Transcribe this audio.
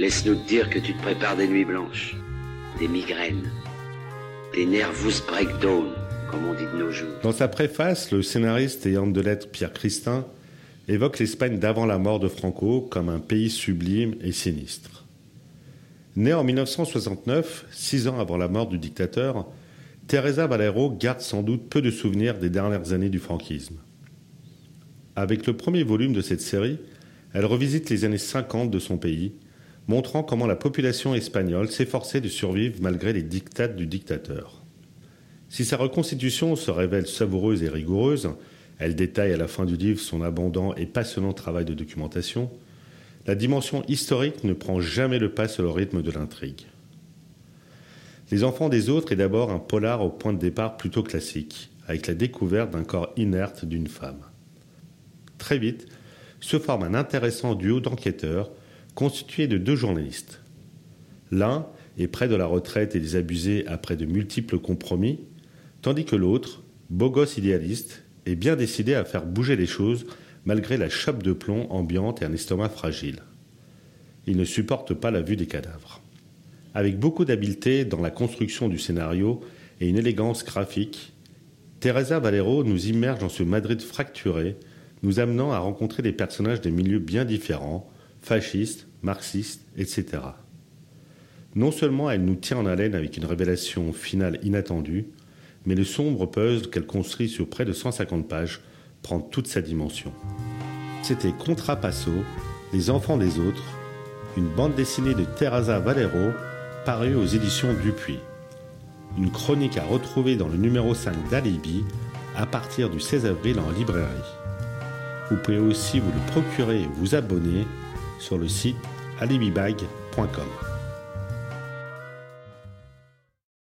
Laisse-nous te dire que tu te prépares des nuits blanches, des migraines, des nervous breakdown, comme on dit de nos jours. Dans sa préface, le scénariste et homme de lettres Pierre Christin évoque l'Espagne d'avant la mort de Franco comme un pays sublime et sinistre. Née en 1969, six ans avant la mort du dictateur, Teresa Valero garde sans doute peu de souvenirs des dernières années du franquisme. Avec le premier volume de cette série, elle revisite les années 50 de son pays, montrant comment la population espagnole s'efforçait de survivre malgré les dictates du dictateur. Si sa reconstitution se révèle savoureuse et rigoureuse, elle détaille à la fin du livre son abondant et passionnant travail de documentation, la dimension historique ne prend jamais le pas sur le rythme de l'intrigue. Les enfants des autres est d'abord un polar au point de départ plutôt classique, avec la découverte d'un corps inerte d'une femme. Très vite, se forme un intéressant duo d'enquêteurs constitué de deux journalistes. L'un est près de la retraite et désabusé après de multiples compromis, tandis que l'autre, beau gosse idéaliste, est bien décidé à faire bouger les choses malgré la chape de plomb ambiante et un estomac fragile. Il ne supporte pas la vue des cadavres. Avec beaucoup d'habileté dans la construction du scénario et une élégance graphique, Teresa Valero nous immerge dans ce Madrid fracturé nous amenant à rencontrer des personnages des milieux bien différents, fascistes, marxistes, etc. Non seulement elle nous tient en haleine avec une révélation finale inattendue, mais le sombre puzzle qu'elle construit sur près de 150 pages prend toute sa dimension. C'était Contrapasso, Les enfants des autres, une bande dessinée de Teresa Valero parue aux éditions Dupuis. Une chronique à retrouver dans le numéro 5 d'Alibi à partir du 16 avril en librairie. Vous pouvez aussi vous le procurer et vous abonner sur le site alibibag.com.